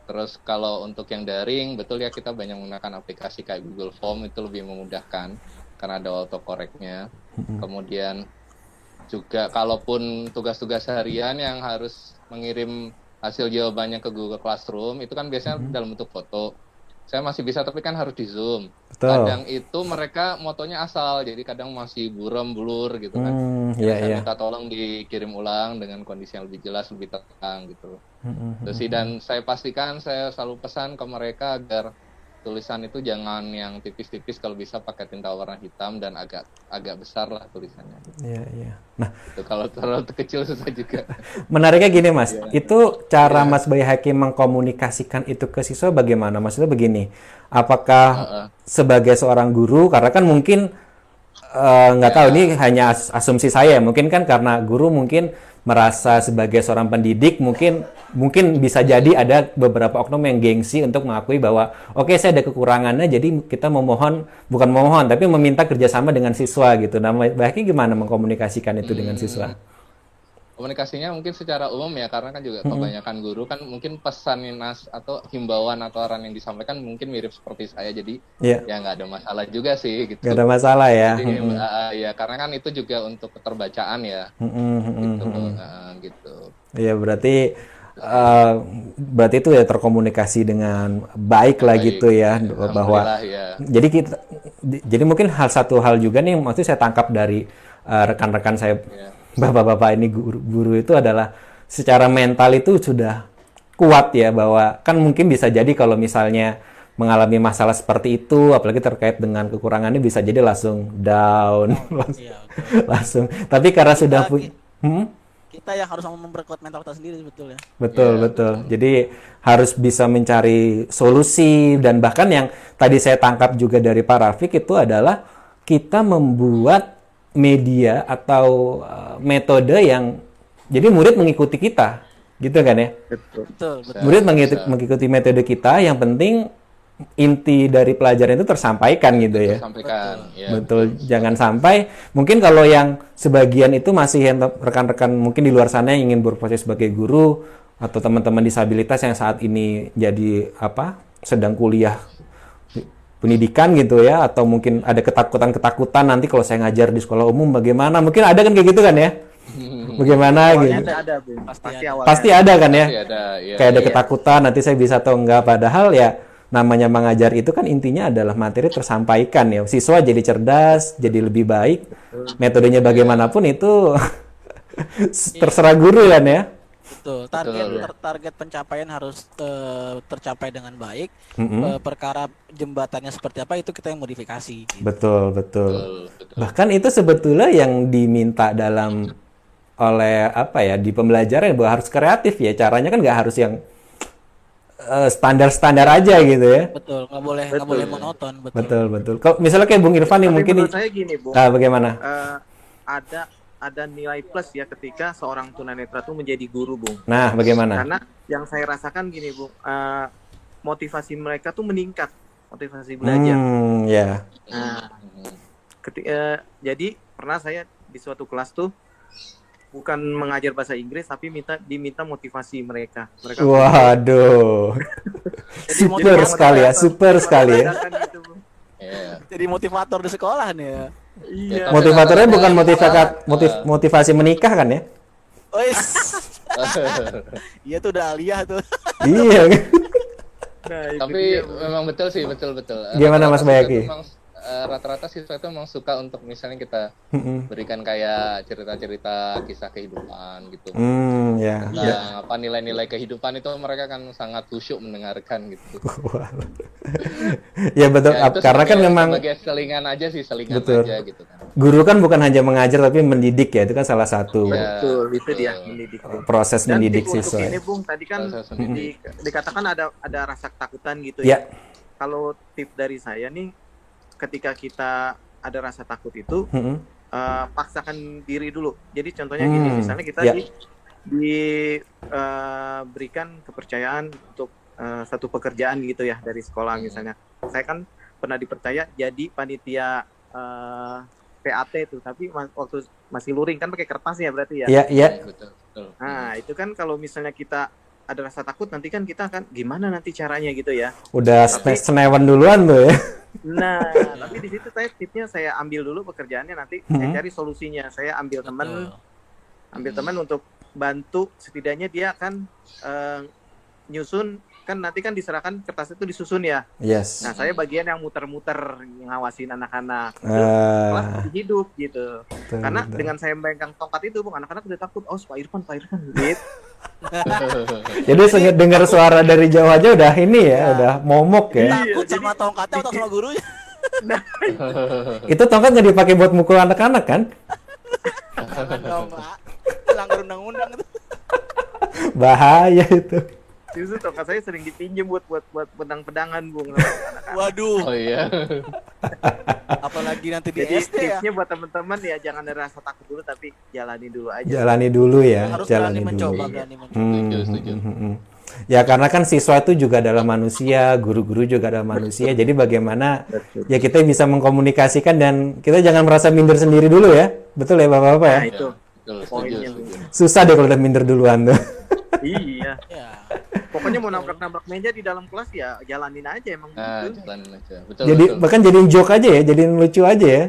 Terus kalau untuk yang daring betul ya kita banyak menggunakan aplikasi kayak Google Form itu lebih memudahkan karena ada autocorrectnya. Kemudian juga kalaupun tugas-tugas harian yang harus mengirim hasil jawabannya ke Google Classroom itu kan biasanya dalam bentuk foto saya masih bisa tapi kan harus di zoom Betul. kadang itu mereka motonya asal jadi kadang masih buram blur gitu kan Hmm, iya saya iya. minta tolong dikirim ulang dengan kondisi yang lebih jelas lebih terang gitu Hmm, Terus sih dan saya pastikan saya selalu pesan ke mereka agar tulisan itu jangan yang tipis-tipis kalau bisa pakai tinta warna hitam dan agak agak besar lah tulisannya. Iya iya. Nah, Itu kalau terlalu kecil susah juga. menariknya gini Mas, itu cara Mas Bayhaki mengkomunikasikan itu ke siswa bagaimana? Maksudnya begini, apakah Heeh. sebagai seorang guru karena kan mungkin eh, nggak tahu ini hanya as- asumsi saya mungkin kan karena guru mungkin merasa sebagai seorang pendidik mungkin mungkin bisa jadi ada beberapa oknum yang gengsi untuk mengakui bahwa oke saya ada kekurangannya jadi kita memohon bukan memohon tapi meminta kerjasama dengan siswa gitu. Nah Baki gimana mengkomunikasikan itu dengan siswa Komunikasinya mungkin secara umum ya karena kan juga kebanyakan guru kan mungkin pesan nas atau himbauan atau arahan yang disampaikan mungkin mirip seperti saya jadi Iya ya nggak ada masalah juga sih gitu. nggak ada masalah ya Jadi, uh, ya karena kan itu juga untuk keterbacaan ya Mm-mm, mm-mm. gitu. Uh, gitu. Iya berarti eh, berarti itu ya terkomunikasi dengan baik lah Baik. gitu ya bahwa Alhamdulillah, ya. jadi kita di- jadi mungkin hal satu hal juga nih maksudnya saya tangkap dari rekan-rekan saya Ya. Bapak-bapak ini guru, guru itu adalah secara mental itu sudah kuat ya bahwa kan mungkin bisa jadi kalau misalnya mengalami masalah seperti itu apalagi terkait dengan kekurangannya bisa jadi langsung down langsung, Iya, betul. langsung tapi karena sudah Kita- punya Hmm? kita yang harus memperkuat mental kita sendiri betul ya Betul, Iya, betul. Jadi harus bisa mencari solusi dan bahkan yang tadi saya tangkap juga dari Pak Rafiq itu adalah kita membuat media atau uh, metode yang jadi murid mengikuti kita, gitu kan ya? Betul. Betul, betul. Murid mengikuti, mengikuti metode kita, yang penting inti dari pelajaran itu tersampaikan gitu ya. Sampaikan. Ya. Betul, jangan sampai mungkin kalau yang sebagian itu masih yang rekan-rekan mungkin di luar sana yang ingin berproses sebagai guru atau teman-teman disabilitas yang saat ini jadi apa sedang kuliah pendidikan gitu ya atau mungkin ada ketakutan-ketakutan nanti kalau saya ngajar di sekolah umum bagaimana mungkin ada kan kayak gitu kan ya bagaimana Awalnya gitu ada, ada. Pasti Pasti, ada. awalnya. pasti ada kan ya Pasti ada. Ya, kayak ada iya. ketakutan nanti saya bisa atau enggak padahal ya namanya mengajar itu kan intinya adalah materi tersampaikan ya siswa jadi cerdas jadi lebih baik metodenya bagaimanapun itu terserah guru kan ya Betul. Target Betul. ter- target pencapaian harus eh, tercapai dengan baik. Mm-mm. Eh, perkara jembatannya seperti apa itu kita yang modifikasi. gitu. betul betul Betul, betul. bahkan itu sebetulnya yang diminta dalam oleh apa ya di pembelajaran bahwa harus kreatif ya caranya kan nggak harus yang eh, standar-standar aja gitu ya Betul, nggak boleh nggak boleh monoton. Betul. betul betul kalau misalnya kayak Bung Irfan nih Tapi mungkin menurut saya gini, Bung. ah, bagaimana Eh, ada ada nilai plus ya ketika seorang tunanetra itu menjadi guru, Bung. nah bagaimana Karena yang saya rasakan gini, Bung, eh, motivasi mereka tuh meningkat, motivasi belajar. Hmm, ya. Nah, keti- eh, jadi pernah saya di suatu kelas tuh bukan mengajar bahasa Inggris tapi minta diminta motivasi mereka. Mereka Waduh. Jadi super sekali ya, super sekali ya. Gitu. Jadi motivator di sekolah nih ya. Iya. Motivatornya bukan motivasi motiv, eh, motivasi menikah kan ya? Wes. Iya tuh udah aliyah tuh. iya. Nah, Tapi memang betul sih, betul betul. Gimana, Mas Bayaki? memang, eh, Rata-rata siswa itu memang suka untuk misalnya kita Mm-mm. berikan kayak cerita-cerita kisah kehidupan gitu. Hmm, ya. Tentang apa nilai-nilai kehidupan itu mereka kan sangat khusyuk mendengarkan gitu. Ya betul, Ya, karena kan memang sebagai selingan aja sih, selingan Betul. aja gitu kan. guru kan bukan hanya mengajar tapi mendidik ya, itu kan salah satu Ya, Betul, itu betul. dia mendidik. Bung. proses Dan mendidik siswa. untuk ini, Bung, tadi kan di- dikatakan ada ada rasa ketakutan gitu Ya. ya. Kalau tip dari saya nih, ketika kita ada rasa takut itu, Mm-mm. eh, paksakan diri dulu. Jadi contohnya gini, Hmm, misalnya kita ya. di diberikan kepercayaan untuk eh, satu pekerjaan gitu ya dari sekolah Hmm. misalnya. Saya kan pernah dipercaya jadi panitia eh, PAT itu, tapi waktu masih luring kan pakai kertas ya berarti ya. Ya, ya. Betul, betul. Nah, itu kan kalau misalnya kita ada rasa takut nanti kan kita akan gimana nanti caranya gitu ya. Udah Tapi- senewan duluan tuh ya. Nah, tapi di situ saya tipnya saya ambil dulu pekerjaannya nanti saya Mhm. cari solusinya. Saya ambil teman ambil Hmm. teman untuk bantu setidaknya dia akan eh, nyusun kan nanti kan diserahkan kertas itu disusun ya. Yes. Nah, saya bagian yang muter-muter ngawasin anak-anak. Lebih hidup gitu. betul, Karena betul. dengan saya memegang tongkat itu, Bung, anak-anak udah takut. Oh, Pak Irfan, Pak Irfan gitu. Jadi dengar suara dari jauh aja udah ini ya, udah momok ya. Takut jadi- sama tongkatnya atau sama gurunya? Itu tongkat nggak dipakai buat mukul anak-anak kan? Jangan dong, Pak. Langgar undang-undang itu. Bahaya itu. Justru tongkat saya sering dipinjem buat buat buat pedang-pedangan, Bung. Waduh, Oh iya. apalagi nanti di Jadi SD ya. buat teman-teman ya jangan ada rasa takut dulu tapi jalani dulu aja. Jalani dulu ya, Harus jalani dulu. mencoba, berani mencoba. Hmm, Setuju, setuju. hmm, hmm. Ya karena kan siswa itu juga adalah manusia, guru-guru juga adalah manusia. Jadi bagaimana Betul. ya kita bisa mengkomunikasikan dan kita jangan merasa minder sendiri dulu ya. Betul ya Bapak-bapak ya? Nah, itu Betul, setuju, poinnya. Susah deh kalau udah minder duluan tuh. iya. Ya. Pokoknya mau nabrak-nabrak meja di dalam kelas ya jalanin aja emang Nah, gitu. jalanin aja. Betul, jadi betul. bahkan jadiin joke aja ya, jadiin lucu aja ya.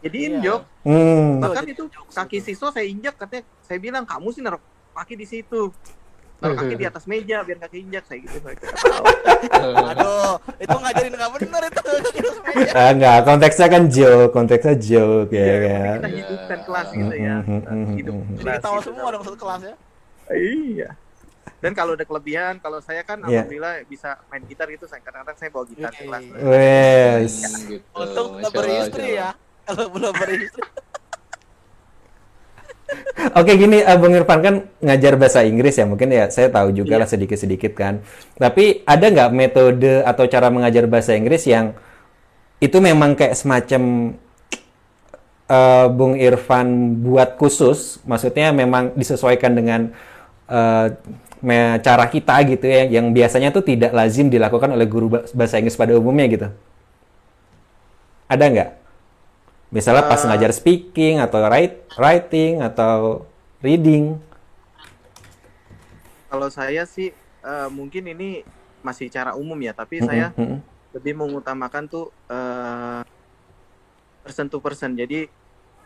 Jadiin Iya. jok. Hmm. Bahkan itu kaki siswa saya injak katanya saya bilang kamu sih naruh kaki di situ. Naruh kaki di atas meja biar kaki injak saya gitu. Aduh, itu ngajarin nggak bener itu. Ah, enggak, konteksnya kan joke, konteksnya joke ya Iya, kan. kita hidupkan kelas gitu ya. Hmm, hmm, hmm, Hidup. Jadi ketawa gitu. semua dong satu kelas ya. Iya. Dan kalau ada kelebihan, kalau saya kan Iya. alhamdulillah bisa main gitar gitu, saya kadang-kadang saya bawa gitar ke kelas. Oke. Wes. Hmm, gitu. Untung Masya belum beristri ya. Kalau belum beristri. Oke gini, eh, Bung Irfan kan ngajar bahasa Inggris ya, mungkin ya saya tahu juga lah sedikit-sedikit kan. Tapi ada nggak metode atau cara mengajar bahasa Inggris yang itu memang kayak semacam uh, Bung Irfan buat khusus, maksudnya memang disesuaikan dengan uh, cara kita gitu ya, yang biasanya tuh tidak lazim dilakukan oleh guru bahasa Inggris pada umumnya gitu. Ada nggak? Misalnya pas uh, ngajar speaking atau write, writing atau reading. Kalau saya sih uh, mungkin ini masih cara umum ya, tapi mm -hmm. saya lebih mengutamakan tuh uh, person to person. Jadi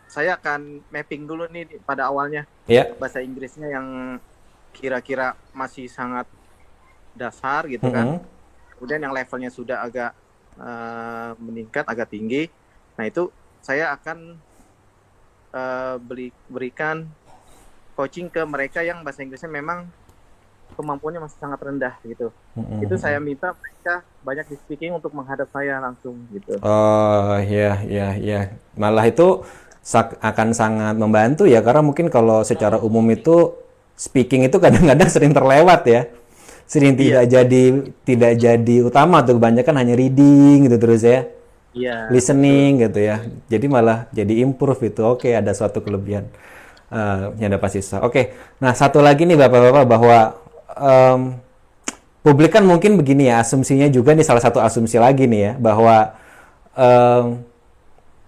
saya akan mapping dulu nih pada awalnya yeah. bahasa Inggrisnya yang kira-kira masih sangat dasar gitu mm -hmm. kan. Kemudian yang levelnya sudah agak uh, meningkat, agak tinggi. Nah itu saya akan uh, beli berikan coaching ke mereka yang bahasa Inggrisnya memang kemampuannya masih sangat rendah gitu. Mm-hmm. Itu saya minta mereka banyak di speaking untuk menghadap saya langsung gitu. Oh ya ya ya. Malah itu akan sangat membantu ya karena mungkin kalau secara umum itu speaking itu kadang-kadang sering terlewat ya. Sering iya. tidak jadi tidak jadi utama tuh kebanyakan hanya reading gitu terus ya. Iya. Listening gitu ya. Jadi malah jadi improve itu. Oke, ada suatu kelebihan. Uh, yang dapat sisa. Oke. Nah, satu lagi nih Bapak-bapak bahwa um, publik kan mungkin begini ya asumsinya juga nih salah satu asumsi lagi nih ya bahwa um,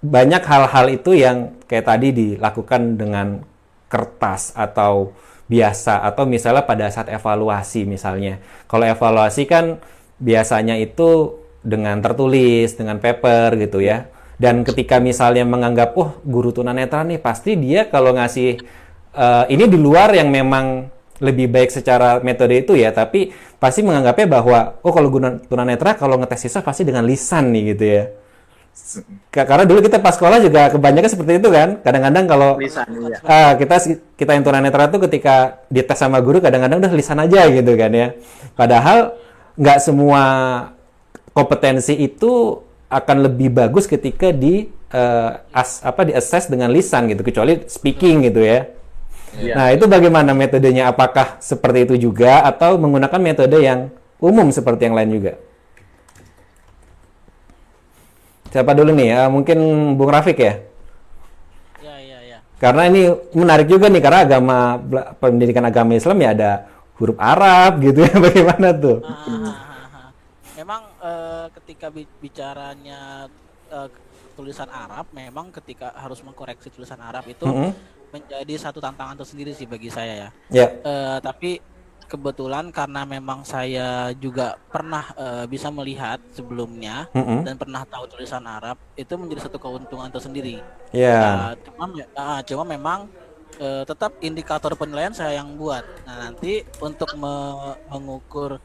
banyak hal-hal itu yang kayak tadi dilakukan dengan kertas atau biasa atau misalnya pada saat evaluasi misalnya kalau evaluasi kan biasanya itu dengan tertulis dengan paper gitu ya dan ketika misalnya menganggap oh guru tunanetra nih pasti dia kalau ngasih uh, ini di luar yang memang lebih baik secara metode itu ya, tapi pasti menganggapnya bahwa oh kalau guna tunanetra kalau ngetes siswa pasti dengan lisan nih gitu ya. Karena dulu kita pas sekolah juga kebanyakan seperti itu kan. Kadang-kadang kalau lisan, iya. uh, kita kita yang tunanetra tuh ketika dites sama guru kadang-kadang udah lisan aja gitu kan ya. Padahal nggak semua kompetensi itu akan lebih bagus ketika di uh, as, apa di assess dengan lisan gitu kecuali speaking gitu ya. Yeah. Nah, itu bagaimana metodenya? Apakah seperti itu juga atau menggunakan metode yang umum seperti yang lain juga? Siapa dulu nih? Uh, mungkin Bung Rafik ya? Ya, ya, ya. Karena ini menarik juga nih karena agama pendidikan agama Islam ya ada huruf Arab gitu ya. Bagaimana tuh? Ah, ah, ah, ah. Memang uh, ketika bicaranya uh, tulisan Arab, memang ketika harus mengkoreksi tulisan Arab itu mm -hmm menjadi satu tantangan tersendiri sih bagi saya ya. Yeah. Ya. Uh, tapi kebetulan karena memang saya juga pernah uh, bisa melihat sebelumnya mm -hmm. dan pernah tahu tulisan Arab itu menjadi satu keuntungan tersendiri. Yeah. Uh, cuma uh, cuma memang uh, tetap indikator penilaian saya yang buat. Nah nanti untuk me mengukur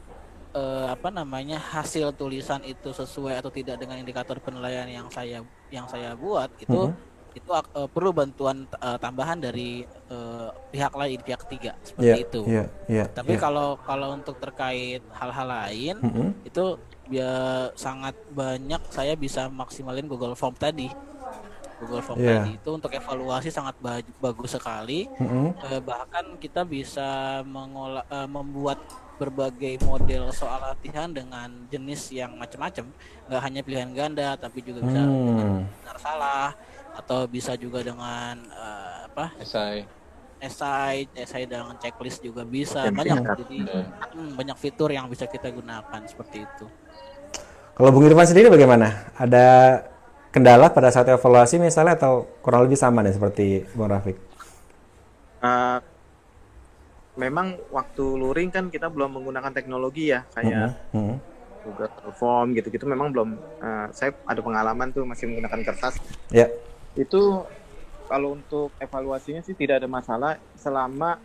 uh, apa namanya hasil tulisan itu sesuai atau tidak dengan indikator penilaian yang saya yang saya buat itu. Mm -hmm itu uh, perlu bantuan uh, tambahan dari uh, pihak lain pihak ketiga seperti yeah, itu. Yeah, yeah, Tapi yeah. kalau kalau untuk terkait hal-hal lain mm -hmm. itu ya sangat banyak saya bisa maksimalin Google Form tadi. Google Form yeah. tadi itu untuk evaluasi sangat bagus sekali. Mm -hmm. uh, bahkan kita bisa mengolah uh, membuat berbagai model soal latihan dengan jenis yang macam-macam nggak hanya pilihan ganda tapi juga bisa hmm. benar salah atau bisa juga dengan uh, apa? Esai esai esai dengan checklist juga bisa. Banyak jadi hmm, banyak fitur yang bisa kita gunakan seperti itu. Kalau Bung Irfan sendiri bagaimana? Ada kendala pada saat evaluasi misalnya atau kurang lebih sama nih seperti Bung Rafiq? Uh, memang waktu luring kan kita belum menggunakan teknologi ya kayak uh -huh. Google Form gitu-gitu memang belum uh, saya ada pengalaman tuh masih menggunakan kertas. Ya. Yeah itu kalau untuk evaluasinya sih tidak ada masalah selama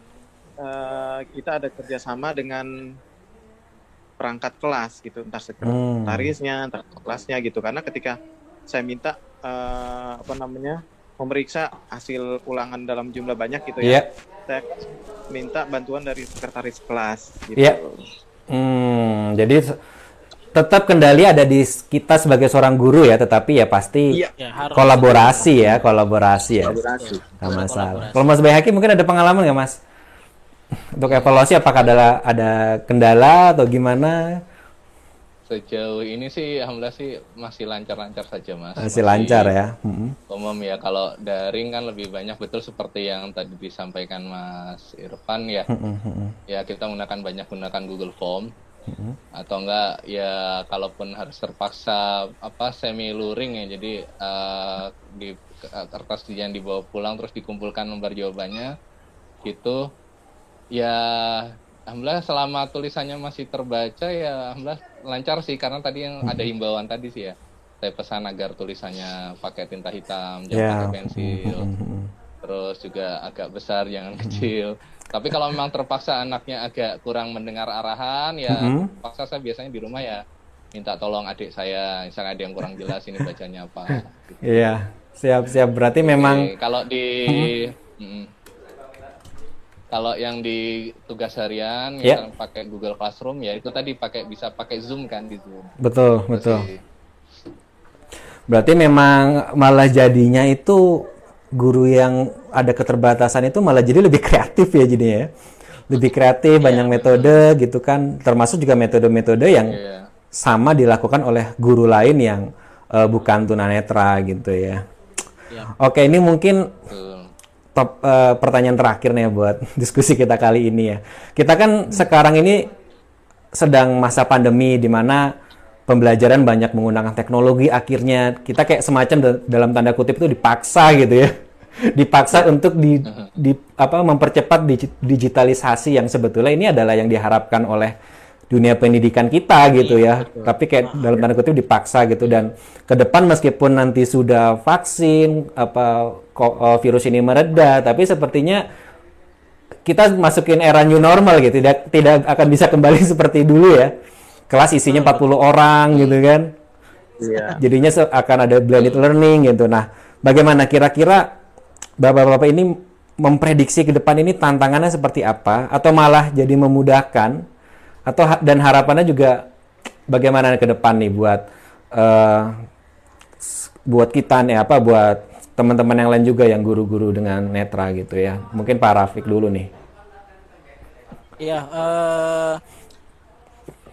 uh, kita ada kerjasama dengan perangkat kelas gitu entah sekretarisnya hmm. entah kelasnya gitu karena ketika saya minta uh, apa namanya memeriksa hasil ulangan dalam jumlah banyak gitu ya yeah. saya minta bantuan dari sekretaris kelas gitu yeah. hmm, jadi tetap kendali ada di kita sebagai seorang guru ya, tetapi ya pasti iya, ya, kolaborasi ya, kolaborasi ya. Kolaborasi. Gak masalah. Kalau Mas Bayhaki mungkin ada pengalaman nggak Mas? Untuk evaluasi apakah ada ada kendala atau gimana? Sejauh ini sih alhamdulillah sih masih lancar-lancar saja Mas. Masih, lancar ya. Umum ya kalau daring kan lebih banyak betul seperti yang tadi disampaikan Mas Irfan ya. Ya kita menggunakan banyak gunakan Google Form. Atau enggak ya kalaupun harus terpaksa apa semi luring ya jadi eh, di kertas yang dibawa pulang terus dikumpulkan lembar jawabannya gitu. Ya alhamdulillah selama tulisannya masih terbaca ya alhamdulillah lancar sih karena tadi yang ada himbauan tadi sih ya. Saya pesan agar tulisannya pakai tinta hitam jangan Ya. pakai pensil terus juga agak besar jangan kecil tapi kalau memang terpaksa anaknya agak kurang mendengar arahan ya Mhm. paksa saya biasanya di rumah ya minta tolong adik saya misalnya ada yang kurang jelas ini bacanya apa gitu. Iya, siap-siap. Berarti memang Oke, kalau di Mm. kalau yang di tugas harian Ya. misalnya pakai Google Classroom ya itu tadi pakai bisa pakai Zoom kan di Zoom. betul, betul. Masih- Berarti memang malah jadinya itu guru yang ada keterbatasan itu malah jadi lebih kreatif ya jadinya ya. Lebih kreatif, banyak metode gitu kan. Termasuk juga metode-metode yang Iya. sama dilakukan oleh guru lain yang eh, bukan tunanetra gitu ya. Ya. Oke, ini mungkin top eh, pertanyaan terakhir nih ya buat diskusi kita kali ini ya. Kita kan sekarang ini sedang masa pandemi di mana pembelajaran banyak menggunakan teknologi akhirnya kita kayak semacam da- dalam tanda kutip itu dipaksa gitu ya. Dipaksa untuk di, di apa mempercepat digi- digitalisasi yang sebetulnya ini adalah yang diharapkan oleh dunia pendidikan kita gitu ya. Tapi kayak dalam tanda kutip dipaksa gitu dan ke depan meskipun nanti sudah vaksin apa eh, virus ini mereda, tapi sepertinya kita masukin era new normal gitu, tidak tidak akan bisa kembali seperti dulu ya. Kelas isinya 40 orang gitu kan. Iya. Jadinya akan ada blended learning gitu. Nah, bagaimana kira-kira Bapak-bapak ini memprediksi ke depan ini tantangannya seperti apa atau malah jadi memudahkan atau dan harapannya juga bagaimana ke depan nih buat eh, s- buat kita nih apa buat teman-teman yang lain juga yang guru-guru dengan netra gitu ya. Mungkin Pak Rafiq dulu nih. Iya, eh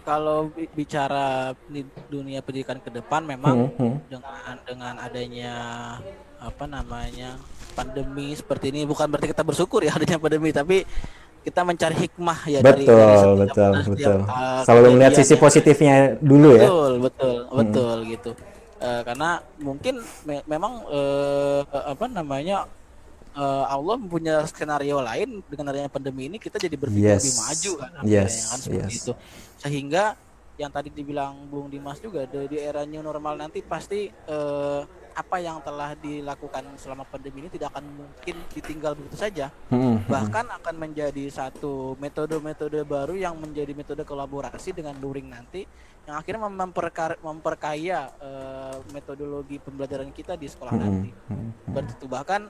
kalau bi- bicara di dunia pendidikan ke depan memang Hmm, hmm. dengan dengan adanya apa namanya pandemi seperti ini bukan berarti kita bersyukur ya adanya pandemi tapi kita mencari hikmah ya dari, betul, dari setiap- betul, setiap, betul. uh, Selalu melihat sisi yang- positifnya dulu ya. Betul, betul, betul gitu. Eh, karena mungkin me- memang eh, apa namanya eh, Allah punya skenario lain dengan adanya pandemi ini kita jadi berpikir Yes. lebih maju kan, Yes, kan seperti yes. itu. Sehingga yang tadi dibilang Bung Dimas juga di, di era new normal nanti pasti eh, apa yang telah dilakukan selama pandemi ini tidak akan mungkin ditinggal begitu saja Hmm, bahkan akan menjadi satu metode-metode baru yang menjadi metode kolaborasi dengan luring nanti yang akhirnya mem- memperka- memperkaya eh, metodologi pembelajaran kita di sekolah Hmm, nanti. hmm. Itu bahkan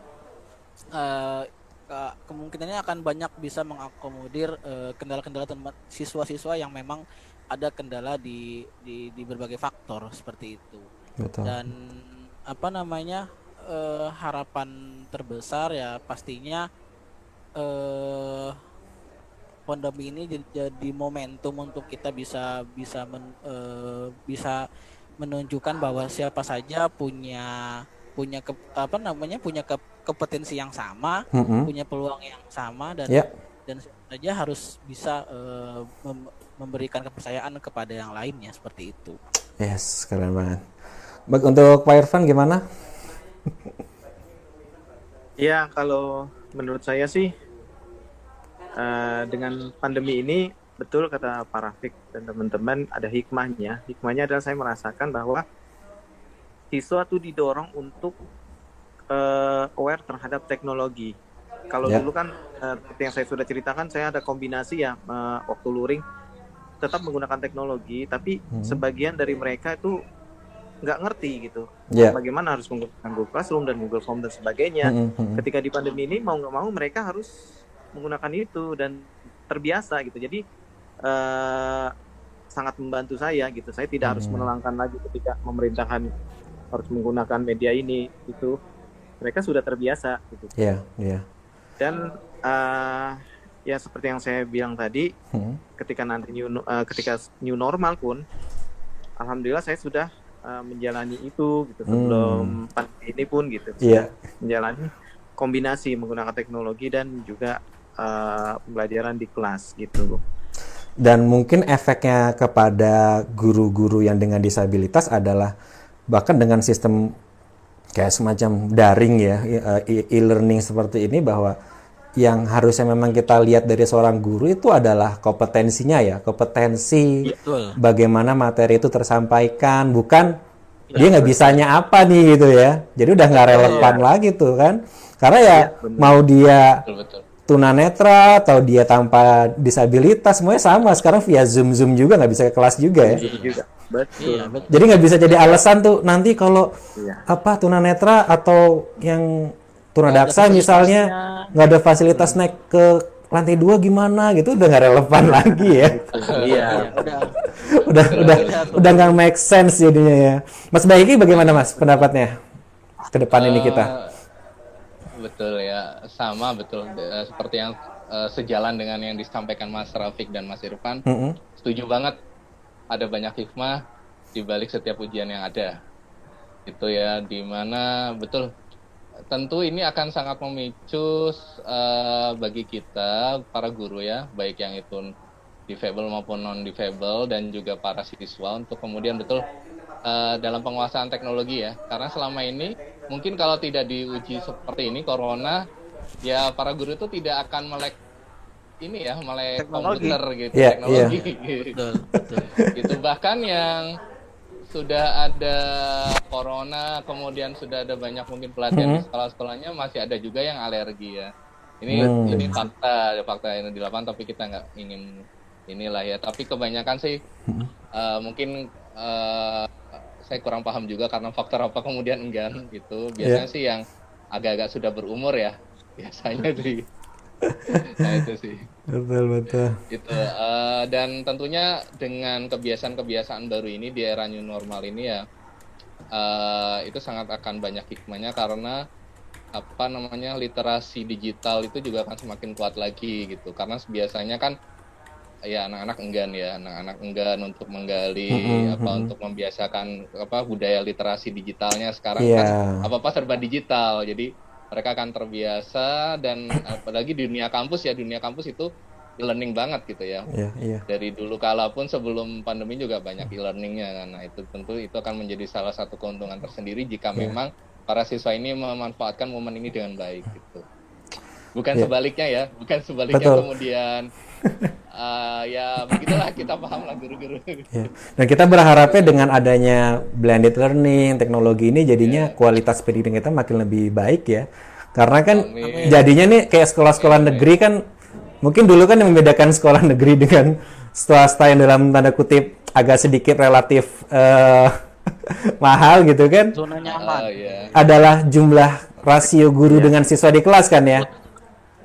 eh, ke- kemungkinannya akan banyak bisa mengakomodir eh, kendala-kendala teman siswa-siswa yang memang ada kendala di, di di berbagai faktor seperti itu Betul. dan apa namanya eh, harapan terbesar ya pastinya eh pandemi ini jadi, momentum untuk kita bisa bisa men- eh, bisa menunjukkan bahwa siapa saja punya punya ke, apa namanya punya ke, kompetensi yang sama Hmm, hmm. punya peluang yang sama dan Ya. dan saja harus bisa eh, mem- memberikan kepercayaan kepada yang lainnya seperti itu Yes, keren banget. Baik, untuk Pak Irfan gimana? Ya, kalau menurut saya sih eh, dengan pandemi ini betul kata Pak Rafiq dan teman-teman ada hikmahnya. Hikmahnya adalah saya merasakan bahwa siswa tuh didorong untuk eh, aware terhadap teknologi. Kalau Ya. dulu kan seperti yang saya sudah ceritakan, saya ada kombinasi ya eh, waktu luring tetap menggunakan teknologi, tapi Hmm. sebagian dari mereka itu nggak ngerti gitu Ya. bagaimana harus menggunakan Google Classroom dan Google Form dan sebagainya Hmm, hmm, hmm. ketika di pandemi ini mau nggak mau mereka harus menggunakan itu dan terbiasa gitu jadi eh, sangat membantu saya gitu saya tidak harus Hmm. menelangkan lagi ketika memerintahkan harus menggunakan media ini itu mereka sudah terbiasa gitu Iya, iya. dan eh, ya seperti yang saya bilang tadi Hmm. ketika nanti new eh, ketika new normal pun alhamdulillah saya sudah uh, menjalani itu gitu sebelum Hmm. pandemi ini pun gitu Iya. menjalani kombinasi menggunakan teknologi dan juga uh, pembelajaran di kelas gitu. Dan mungkin efeknya kepada guru-guru yang dengan disabilitas adalah bahkan dengan sistem kayak semacam daring ya, e- e-learning seperti ini bahwa yang harusnya memang kita lihat dari seorang guru itu adalah kompetensinya ya, kompetensi Betul. bagaimana materi itu tersampaikan, bukan dia nggak bisanya apa nih gitu ya. Jadi udah nggak relevan lagi tuh kan. Karena ya mau dia betul betul tunanetra atau dia tanpa disabilitas semuanya sama. Sekarang via zoom zoom juga nggak bisa ke kelas juga ya. Juga. Betul. Iya, betul. jadi nggak bisa jadi alasan tuh nanti kalau Iya. apa tunanetra atau yang tunadaksa misalnya nggak ada fasilitas naik ke lantai dua gimana gitu udah nggak relevan lagi ya. Iya. Udah. Udah udah udah nggak make sense jadinya ya. Mas Baiki bagaimana Mas pendapatnya ke depan ini kita? Eh, betul ya. Sama betul. Eh, seperti yang eh, sejalan dengan yang disampaikan Mas Rafiq dan Mas Irfan. Mm-mm. setuju banget. Ada banyak hikmah di balik setiap ujian yang ada. Itu ya di mana betul. Tentu ini akan sangat memicu eh, bagi kita para guru ya baik yang itu difabel maupun non difabel dan juga para siswa untuk kemudian betul eh, dalam penguasaan teknologi ya. Karena selama ini mungkin kalau tidak diuji seperti ini corona ya para guru itu tidak akan melek ini ya melek Teknologi. komputer gitu Iya, teknologi betul, betul. gitu bahkan yang sudah ada corona kemudian sudah ada banyak mungkin pelatihan di sekolah-sekolahnya masih ada juga yang alergi ya ini Hmm. ini fakta fakta yang di lapangan tapi kita nggak ingin inilah ya tapi kebanyakan sih eh, mungkin eh, saya kurang paham juga karena faktor apa kemudian enggan gitu. Biasanya sih yang agak-agak sudah berumur ya biasanya sih. Nah itu sih. Betul betul. Gitu. Eh, dan tentunya dengan kebiasaan-kebiasaan baru ini di era new normal ini ya eh, itu sangat akan banyak hikmahnya karena apa namanya literasi digital itu juga akan semakin kuat lagi gitu. Karena biasanya kan ya anak-anak enggan ya anak-anak enggan untuk menggali Mm-mm, apa mm-mm. untuk membiasakan apa budaya literasi digitalnya sekarang Iya. kan apa-apa serba digital jadi mereka akan terbiasa dan apalagi di dunia kampus ya dunia kampus itu e-learning banget gitu ya iya iya dari dulu kala pun sebelum pandemi juga banyak e-learningnya kan. nah itu tentu itu akan menjadi salah satu keuntungan tersendiri jika Iya. memang para siswa ini memanfaatkan momen ini dengan baik gitu bukan Iya. sebaliknya ya bukan sebaliknya Betul. kemudian eh, ya begitulah kita paham lah guru-guru Ya. Dan kita berharapnya dengan adanya blended learning, teknologi ini jadinya kualitas pendidikan kita makin lebih baik ya. Karena kan Amin. jadinya nih kayak sekolah-sekolah negeri kan mungkin dulu kan yang membedakan sekolah negeri dengan swasta yang dalam tanda kutip agak sedikit relatif eh, mahal gitu kan Zona nyaman. ya. adalah jumlah rasio guru dengan siswa di kelas kan ya.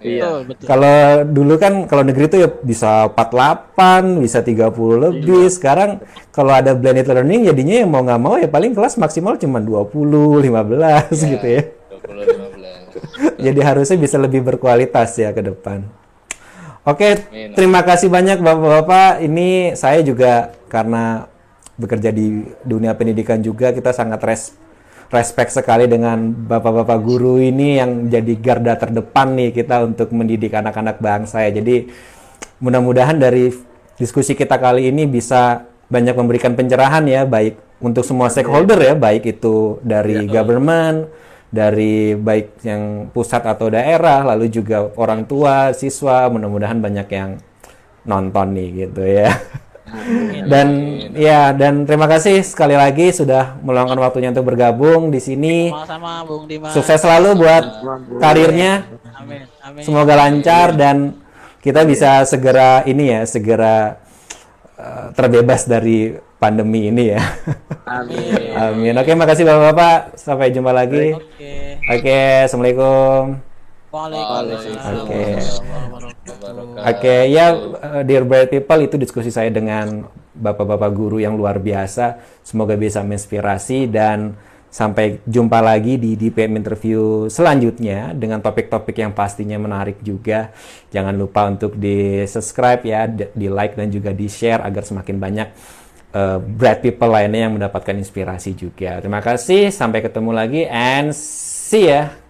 Betul. Kalau dulu kan kalau negeri itu ya bisa 48, bisa 30 lebih. Sekarang kalau ada blended learning jadinya ya mau nggak mau ya paling kelas maksimal cuma 20, 15 gitu ya. 20 15 Jadi harusnya bisa lebih berkualitas ya ke depan. Oke, Amin. terima kasih banyak Bapak-bapak. Ini saya juga karena bekerja di dunia pendidikan juga kita sangat res respect sekali dengan Bapak-bapak guru ini yang jadi garda terdepan nih kita untuk mendidik anak-anak bangsa ya. Jadi mudah-mudahan dari diskusi kita kali ini bisa banyak memberikan pencerahan ya baik untuk semua stakeholder ya, baik itu dari government, dari baik yang pusat atau daerah, lalu juga orang tua, siswa, mudah-mudahan banyak yang nonton nih gitu ya. Dan ya dan terima kasih sekali lagi sudah meluangkan waktunya untuk bergabung di sini. Sama-sama Bung Dimas. Sukses selalu buat karirnya. Amin. Amin. Semoga lancar dan kita bisa segera ini ya, segera eh, terbebas dari pandemi ini ya. Amin. Amin. Oke, makasih Bapak-bapak. Sampai jumpa lagi. Oke. Oke, Assalamualaikum. Waalaikumsalam. Oke. Oke, ya uh, dear bright people itu diskusi saya dengan bapak-bapak guru yang luar biasa. Semoga bisa menginspirasi dan sampai jumpa lagi di DPM interview selanjutnya dengan topik-topik yang pastinya menarik juga. Jangan lupa untuk di subscribe ya, di di like dan juga di share agar semakin banyak uh, bright people lainnya yang mendapatkan inspirasi juga. Terima kasih, sampai ketemu lagi and see ya.